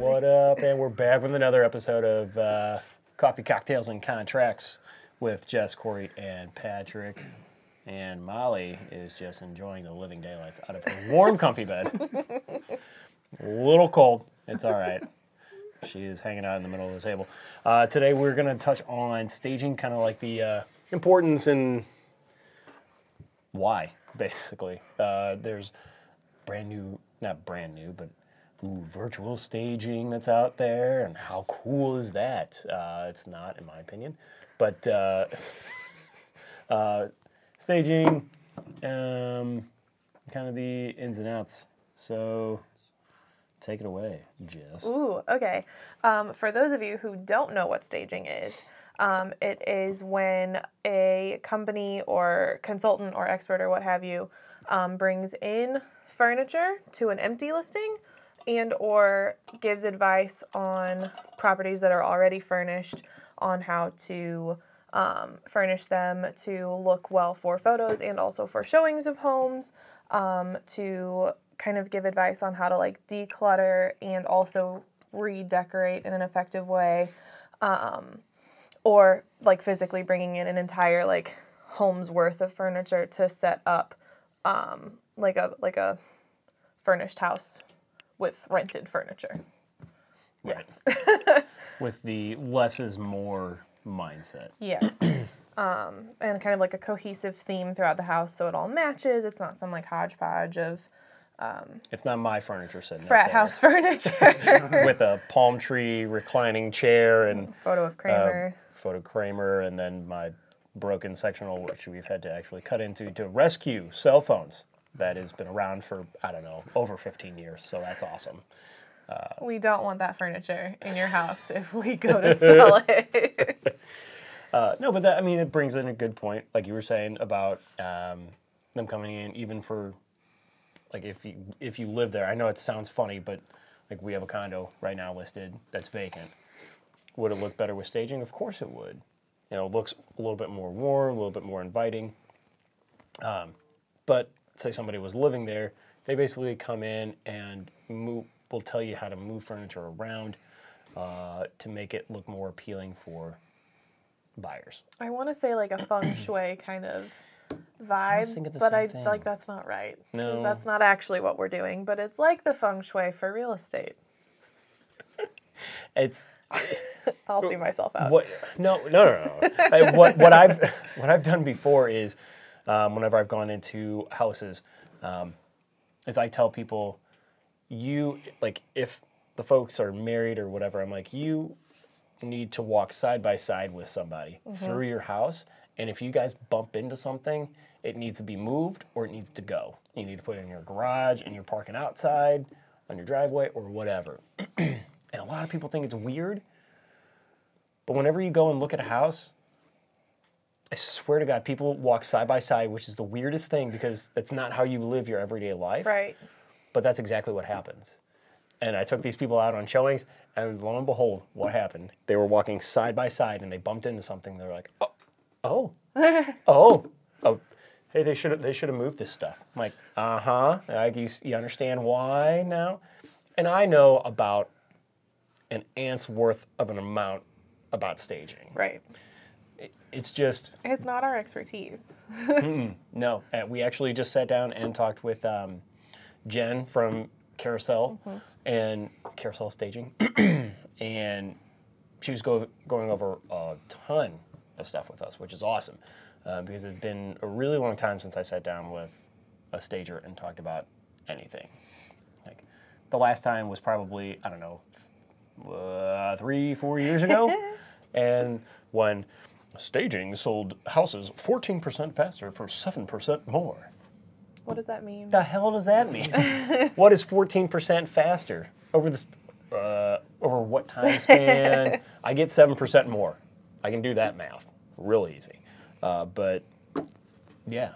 What up? And we're back with another episode of uh, Coffee, Cocktails, and Contracts with Jess, Corey, and Patrick. And Molly is just enjoying the living daylights out of her warm, comfy bed. A little cold. It's all right. She is hanging out in the middle of the table. Uh, today we're going to touch on staging, kind of like the uh, importance and why, basically. Uh, there's brand new, not brand new, but ooh, virtual staging that's out there, and how cool is that? Uh, it's not, in my opinion, but uh, uh, staging, um, kind of the ins and outs. So, take it away, Jess. Ooh, okay. Um, for those of you who don't know what staging is, um, it is when a company or consultant or expert or what have you um, brings in furniture to an empty listing and or gives advice on properties that are already furnished on how to um, furnish them to look well for photos and also for showings of homes um, to kind of give advice on how to like declutter and also redecorate in an effective way um, or like physically bringing in an entire like home's worth of furniture to set up um, like a like a furnished house with rented furniture. Right. With the less is more mindset. Yes. um, and kind of like a cohesive theme throughout the house so it all matches. It's not some like hodgepodge of It's not my furniture sitting frat house furniture. with a palm tree reclining chair and Photo of Kramer. photo Kramer, and then my broken sectional, which we've had to actually cut into to rescue cell phones. That has been around for I don't know over 15 years, so that's awesome. we don't want that furniture in your house if we go to sell it. Uh, no, but that I mean it brings in a good point, like you were saying about um, them coming in, even for like if you if you live there. I know it sounds funny, but like we have a condo right now listed that's vacant. Would it look better with staging? Of course it would. You know, it looks a little bit more warm, a little bit more inviting. Um, but say somebody was living there, they basically come in and move, will tell you how to move furniture around uh, to make it look more appealing for buyers. I want to say like a feng shui kind of vibe, the but I thing. like that's not right. No. that's not actually what we're doing. But it's like the feng shui for real estate. It's I'll see myself out. what no no no no. I- what what I've what I've done before is um, whenever I've gone into houses, um, is I tell people you like if the folks are married or whatever, I'm like you need to walk side by side with somebody through your house, and if you guys bump into something, it needs to be moved or it needs to go. You need to put it in your garage in you're parking outside on your driveway or whatever. and a lot of people think it's weird. But whenever you go and look at a house, I swear to God, people walk side by side, which is the weirdest thing because that's not how you live your everyday life. Right. But that's exactly what happens. And I took these people out on showings, and lo and behold, what happened? They were walking side by side, and they bumped into something. They're like, "Oh, oh, oh, oh, hey, they should have they should have moved this stuff." I'm like, "Uh huh." Like you, you understand why now? And I know about an ant's worth of an amount about staging. Right. It's just It's not our expertise. no. Uh, we actually just sat down and talked with um, Jen from Carousel and Carousel Staging, and she was go- going over a ton of stuff with us, which is awesome uh, because it's been a really long time since I sat down with a stager and talked about anything. Like the last time was probably I don't know uh, three four years ago, and when staging sold houses 14% faster for 7% more. What does that mean? The hell does that mean? what is 14% faster over this uh, over what time span? I get 7% more. I can do that math real easy. Uh, but yeah.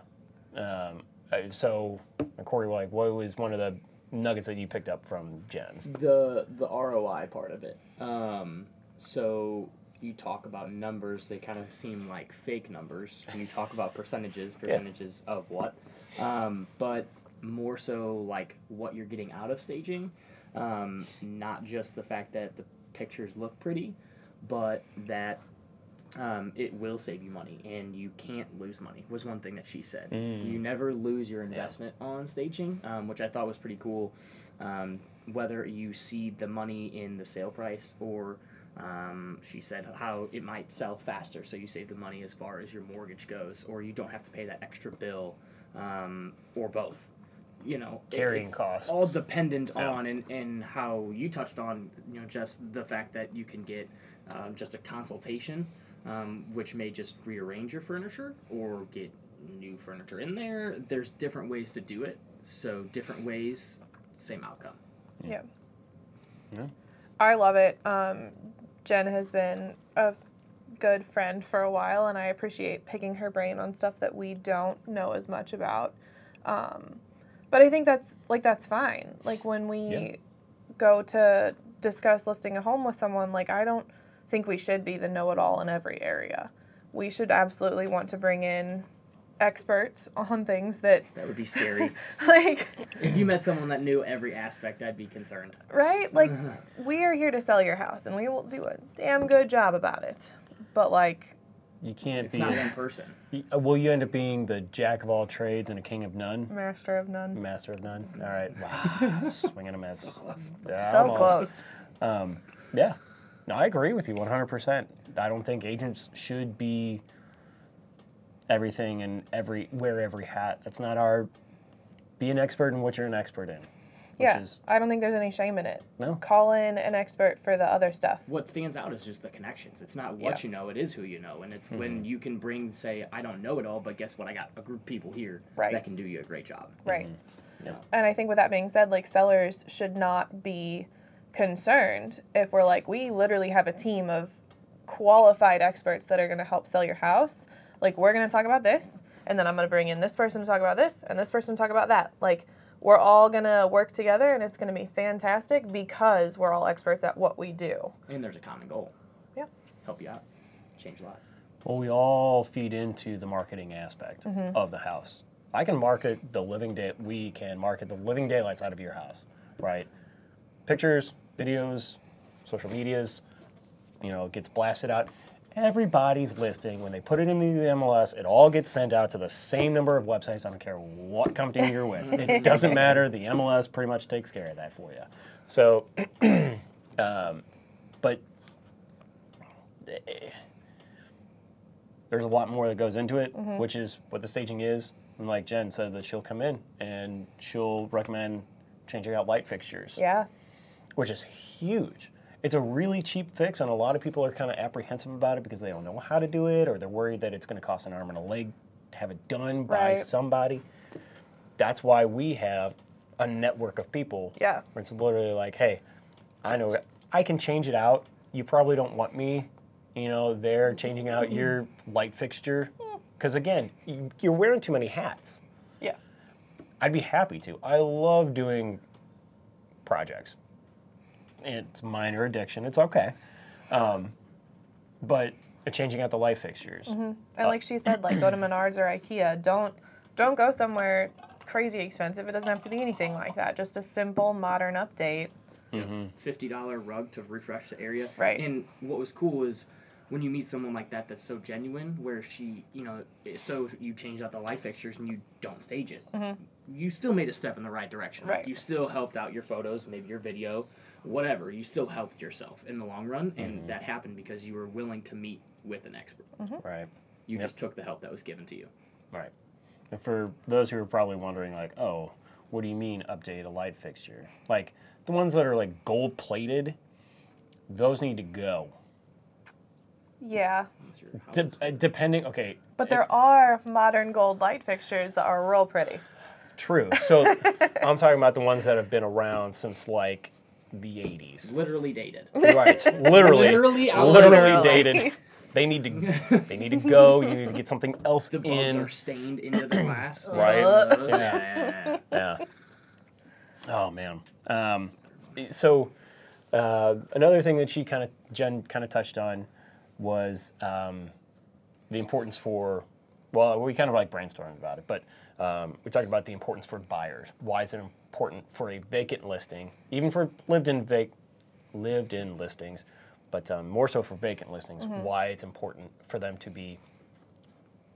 Um, so Corey, like, what was one of the nuggets that you picked up from Jen. the the ROI part of it. Um, so you talk about numbers; they kind of seem like fake numbers. When you talk about percentages, percentages of what, um, but more so like what you're getting out of staging, um, not just the fact that the pictures look pretty, but that. Um, it will save you money, and you can't lose money. Was one thing that she said. Mm. You never lose your investment on staging, um, which I thought was pretty cool um, whether you see the money in the sale price or um, she said how it might sell faster so you save the money as far as your mortgage goes or you don't have to pay that extra bill um, or both you know Carrying it's costs. all dependent Yeah. on and, and how you touched on you know just the fact that you can get um, just a consultation um, which may just rearrange your furniture or get new furniture in there there's different ways to do it so different ways same outcome Yeah. Yeah. I love it. Um, Jen has been a good friend for a while, and I appreciate picking her brain on stuff that we don't know as much about. Um, but I think that's like that's fine. Like when we Yeah. go to discuss listing a home with someone, like I don't think we should be the know-it-all in every area. We should absolutely want to bring in experts on things that that would be scary like if you met someone that knew every aspect i'd be concerned right? Like, we are here to sell your house, and we will do a damn good job about it. But like, You can't it's be. not one person y- uh, Will you end up being the jack of all trades and a king of none? master of none. Master of none. All right. Wow. Swinging a miss. Yeah, So close. Um, yeah. No, I agree with you 100%. I don't think agents should be everything and every wear every hat. That's not our. Be an expert in what you're an expert in. Yeah, is I don't think there's any shame in it. no. Call in an expert for the other stuff. what stands out is just the connections it's not what Yeah. you know it is who you know and it's when you can bring say i don't know it all but guess what i got a group of people here Right. that can do you a great job Right. Mm-hmm. Yep. And I think with that being said, like sellers should not be concerned if we're like, we literally have a team of qualified experts that are going to help sell your house. Like, we're going to talk about this, and then I'm going to bring in this person to talk about this, and this person to talk about that. Like, we're all going to work together, and it's going to be fantastic because we're all experts at what we do. and there's a common goal Yeah. help you out change lives Well, we all feed into the marketing aspect Mm-hmm. of the house. I can market the living day. We can market the living daylights out of your house, right? Pictures, videos, social medias. You know, it gets blasted out. Everybody's listing when they put it in the MLS. It all gets sent out to the same number of websites. I don't care what company you're with. It doesn't matter. The MLS pretty much takes care of that for you. So, um, but eh, there's a lot more that goes into it, Mm-hmm. which is what the staging is. And like Jen said, that she'll come in and she'll recommend changing out light fixtures, Yeah. Which is huge. It's a really cheap fix, and a lot of people are kind of apprehensive about it because they don't know how to do it, or they're worried that it's going to cost an arm and a leg to have it done by Right. somebody. That's why we have a network of people. Yeah. Where it's literally like, hey, I know I can change it out. You probably don't want me, you know, there changing out your light fixture. Mm. Because again, you, you're wearing too many hats. Yeah. I'd be happy to. I love doing projects. It's minor addiction. It's okay. Um, but changing out the light fixtures. Mm-hmm. And like she said, like go to uh, Menards or IKEA. Don't don't go somewhere crazy expensive. It doesn't have to be anything like that. Just a simple modern update. Mm-hmm. fifty dollar rug to refresh the area. Right. And what was cool is when you meet someone like that that's so genuine, where she, you know, so you change out the light fixtures and you don't stage it. Mm-hmm. You still made a step in the right direction. Mm-hmm. Right. You still helped out your photos, maybe your video, whatever. You still helped yourself in the long run, and that happened because you were willing to meet with an expert. Right. You Yep. just took the help that was given to you. Right. And for those who are probably wondering, like, oh, what do you mean update a light fixture? Like the ones that are like gold plated, those need to go. Yeah. That's your house. De- uh, depending, okay. But there are modern gold light fixtures that are real pretty. True. So I'm talking about the ones that have been around since like the 80s. Literally dated. Right. Literally. Literally out literally dated. They need to. They need to go. You need to get something else The bugs in. are stained into the glass. Right. Uh, Yeah. yeah. Yeah. Oh man. Um, so uh, another thing that she kind of Jen kind of touched on was um, the importance for. Well, we kind of like brainstormed about it, but um, we talked about the importance for buyers. Why is it important for a vacant listing, even for lived-in vac- lived-in listings, but um, more so for vacant listings? Why it's important for them to be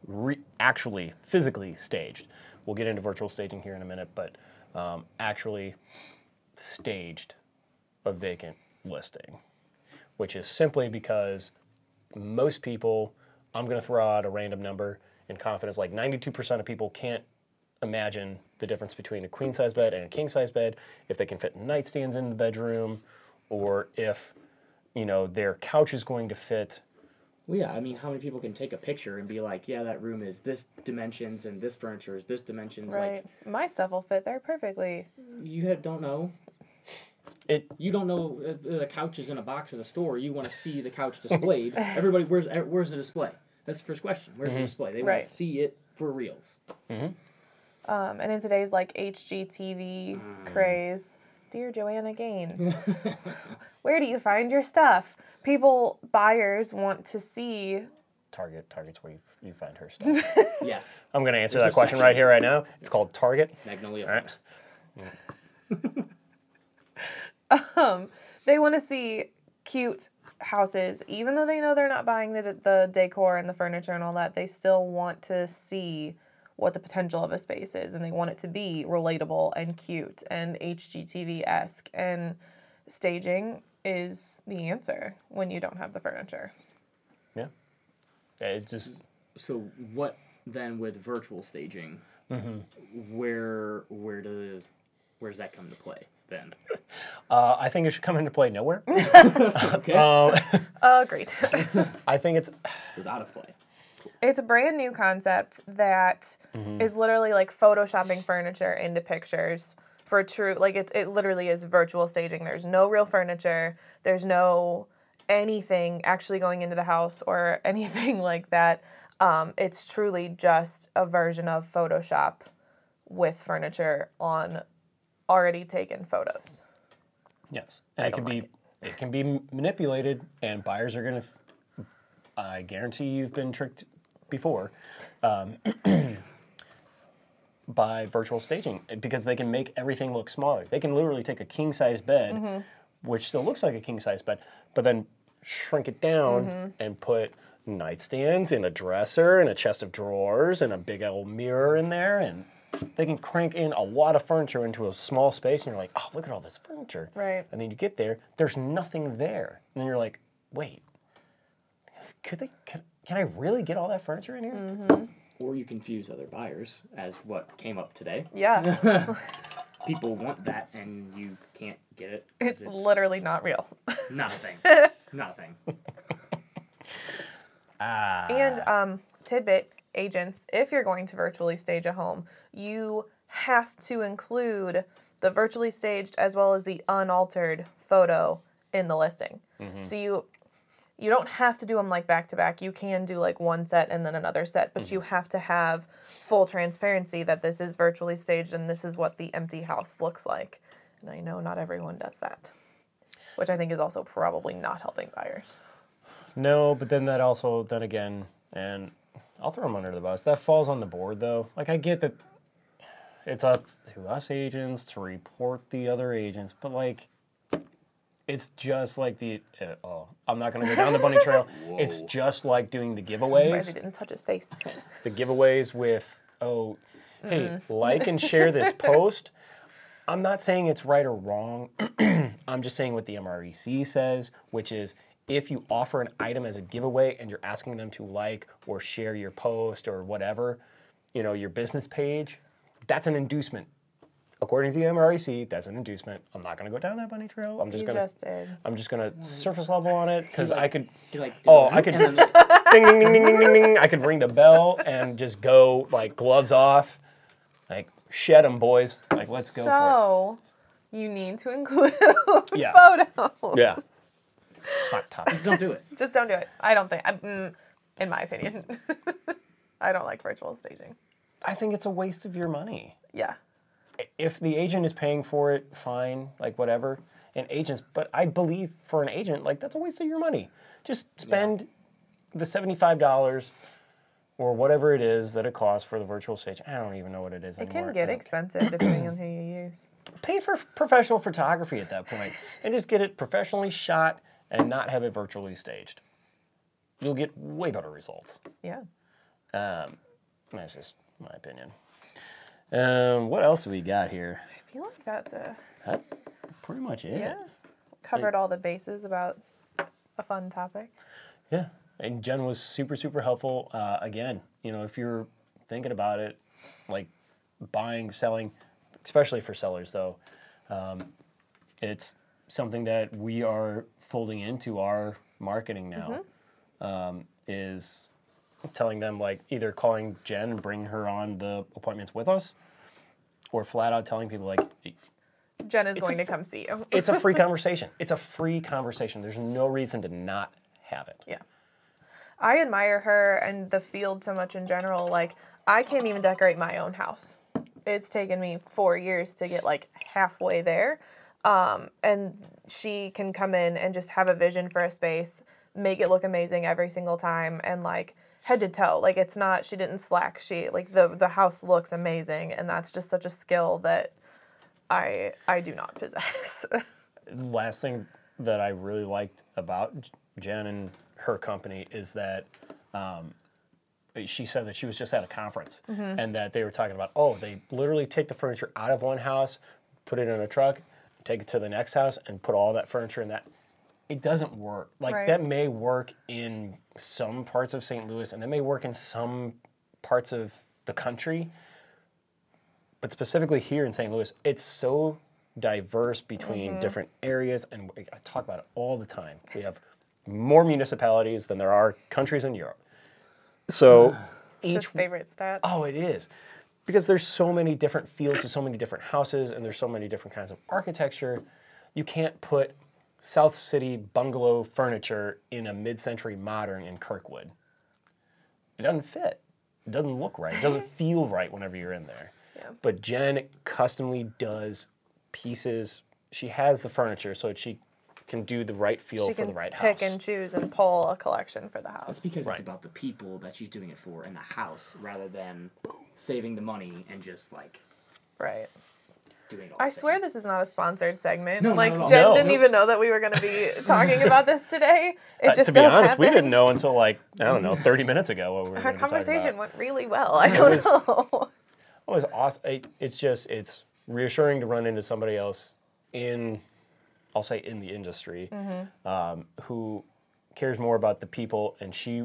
re- actually physically staged. We'll get into virtual staging here in a minute, but um, actually staged a vacant listing, which is simply because most people, I'm going to throw out a random number in confidence, like 92% of people can't imagine the difference between a queen size bed and a king size bed, if they can fit nightstands in the bedroom, or if you know their couch is going to fit Well, yeah. I mean, how many people can take a picture and be like, "Yeah, that room is this dimensions and this furniture is this dimensions." Right. My stuff will fit there perfectly. You have, don't know. it. You don't know uh, the couch is in a box at a store. You want to see the couch displayed. Everybody, where's where's the display? That's the first question. Where's the display? They want Right. to see it for reals. Um, and in today's like HGTV craze, dear Joanna Gaines, where do you find your stuff? People, buyers want to see. Target. Target's where you, you find her stuff. Yeah, I'm going to answer There's that a question section. right here, right now. It's called Target. Magnolia All right. Farms. Um, they want to see cute houses, even though they know they're not buying the the decor and the furniture and all that. They still want to see what the potential of a space is, and they want it to be relatable and cute and HGTV esque. And staging is the answer when you don't have the furniture. Yeah. It's just So what then with virtual staging? Mm-hmm. Where where does where does that come to play then? uh, I think it should come into play nowhere. Okay, um, Agreed. I think it's so it's out of play. It's a brand new concept that is literally like photoshopping furniture into pictures for true like it, it literally is virtual staging. There's no real furniture. There's no anything actually going into the house or anything like that. Um, it's truly just a version of Photoshop with furniture on already taken photos. yes, and it can don't be like it can be manipulated, and buyers are going to. I guarantee you've been tricked before. Um, by virtual staging because they can make everything look smaller. They can literally take a king size bed, Mm-hmm. which still looks like a king size bed, but then shrink it down Mm-hmm. and put nightstands and a dresser and a chest of drawers and a big old mirror in there and they can crank in a lot of furniture into a small space and you're like, "Oh, look at all this furniture." Right. And then you get there, there's nothing there. And then you're like, "Wait. Could they can, can I really get all that furniture in here?" Mm-hmm. Or you confuse other buyers, as what came up today. Yeah, People want that, and you can't get it. it's literally not real. nothing. nothing. thing. not a thing. Ah. And um, tidbit agents, if you're going to virtually stage a home, you have to include the virtually staged as well as the unaltered photo in the listing. Mm-hmm. So you you don't have to do them like back to back. You can do like one set and then another set, but you mm-hmm. have to have full transparency that this is virtually staged and this is what the empty house looks like. And I know not everyone does that, which I think is also probably not helping buyers. No, but then that also, then again, and I'll throw them under the bus. That falls on the board, though. Like I get that it's up to us agents to report the other agents, but like, it's just like the. Uh, oh, I'm not gonna go down the bunny trail. It's just like doing the Surprised he giveaways. didn't touch his face. The giveaways with oh, hey, like and share this post. I'm not saying it's right or wrong. I'm just saying what the MREC says, which is if you offer an item as a giveaway and you're asking them to like or share your post or whatever, you know, your business page, that's an inducement. According to the MREC, that's an inducement. I'm not going to go down that bunny trail. I'm just You going to just did. I'm just going to surface level on it cuz I could You're like, Oh, I could- ding ding ding ding ding ding ding. I could ring the bell and just go like gloves off, like shed them, boys. Like let's go for So you need to include Yeah. photos. Yeah. Hot topic. just don't do it. Just don't do it. I don't think. I'm, mm, in my opinion, I don't like virtual staging. I think it's a waste of your money. Yeah. if the agent is paying for it, fine, like whatever. And agents, but I believe for an agent, like that's a waste of your money. Just spend the seventy-five dollars or whatever it is that it costs for the virtual stage. I don't even know what it is It anymore. can get expensive depending on who you use. Pay for professional photography at that point, and just get it professionally shot and not have it virtually staged. You'll get way better results. Yeah. Um, that's just my opinion. Um, what else do we got here? I feel like that's a That's pretty much it. yeah. Covered all the bases about a fun topic. Yeah. And Jen was super, super helpful. Uh, again, you know, if you're thinking about it, like buying, selling, especially for sellers though, um, it's something that we are folding into our marketing now. Um, is telling them like either calling Jen and bring her on the appointments with us, or flat out telling people like Jen is a going to come see you. it's a free conversation. It's a free conversation. There's no reason to not have it. Yeah. I admire her and the field so much in general. Like, I can't even decorate my own house. It's taken me four years to get like halfway there. Um, and she can come in and just have a vision for a space, make it look amazing every single time, and like head to toe. Like, it's not, she didn't slack. She, like, the, the house looks amazing. And that's just such a skill that I, I do not possess. last thing that I really liked about Jen and her company is that um, she said that she was just at a conference and that they were talking about, oh, they literally take the furniture out of one house, put it in a truck, take it to the next house, and put all that furniture in that. It doesn't work. Like Right. that may work in some parts of St. Louis and that may work in some parts of the country, but specifically here in St. Louis, it's so diverse between mm-hmm. different areas, and I talk about it all the time. We have more municipalities than there are countries in Europe. So each favorite stat. oh, it is because there's so many different feels to so many different houses, and there's so many different kinds of architecture. You can't put South City bungalow furniture in a mid-century modern in Kirkwood. It doesn't fit. It doesn't look right. It doesn't feel right whenever you're in there. Yeah. But Jen customly does pieces. She has the furniture so she can do the right feel she for can the right house. pick and choose and pull a collection for the house. That's because Right. it's about the people that she's doing it for in the house rather than saving the money and just like right. doing it all. I the same. swear this is not a sponsored segment. No, not like. Jen No. didn't Nope. even know that we were going to be talking about this today. It Uh, just to be so honest, we didn't know until like I don't know, 30 minutes ago what we were Our gonna conversation about. went really well. I don't was- know. It was awesome. It, it's just it's reassuring to run into somebody else in, I'll say in the industry, Mm-hmm. um, who cares more about the people, and she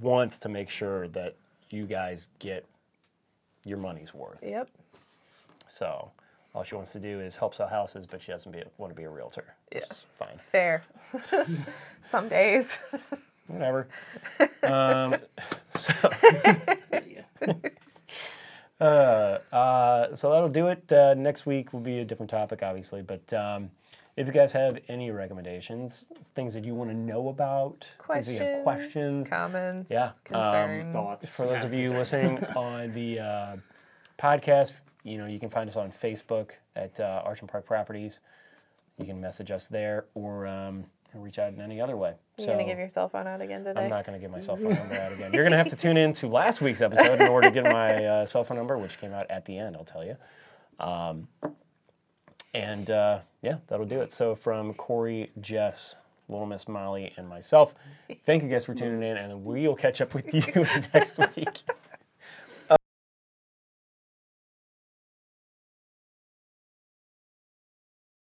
wants to make sure that you guys get your money's worth. yep. So all she wants to do is help sell houses, but she doesn't be, want to be a realtor. which Yeah. fine. Fair. Some days. Whatever. um, so. Yeah. Uh, uh, so that'll do it. Uh, next week will be a different topic, obviously. But um, if you guys have any recommendations, things that you want to know about, things that Questions. you have questions, Comments. Yeah, um, thoughts. for those Yeah, of you exactly. listening on the uh, podcast, you know you can find us on Facebook at uh, Arch and Park Properties. You can message us there or um, reach out in any other way. You so gonna give your cell phone out again today? I'm not going to give my cell phone number out again. You're going to have to tune in to last week's episode in order to get my uh, cell phone number, which came out at the end, I'll tell you. Um, and uh, yeah, that'll do it. So from Corey, Jess, Little Miss Molly, and myself, thank you guys for tuning in, and we'll catch up with you next week.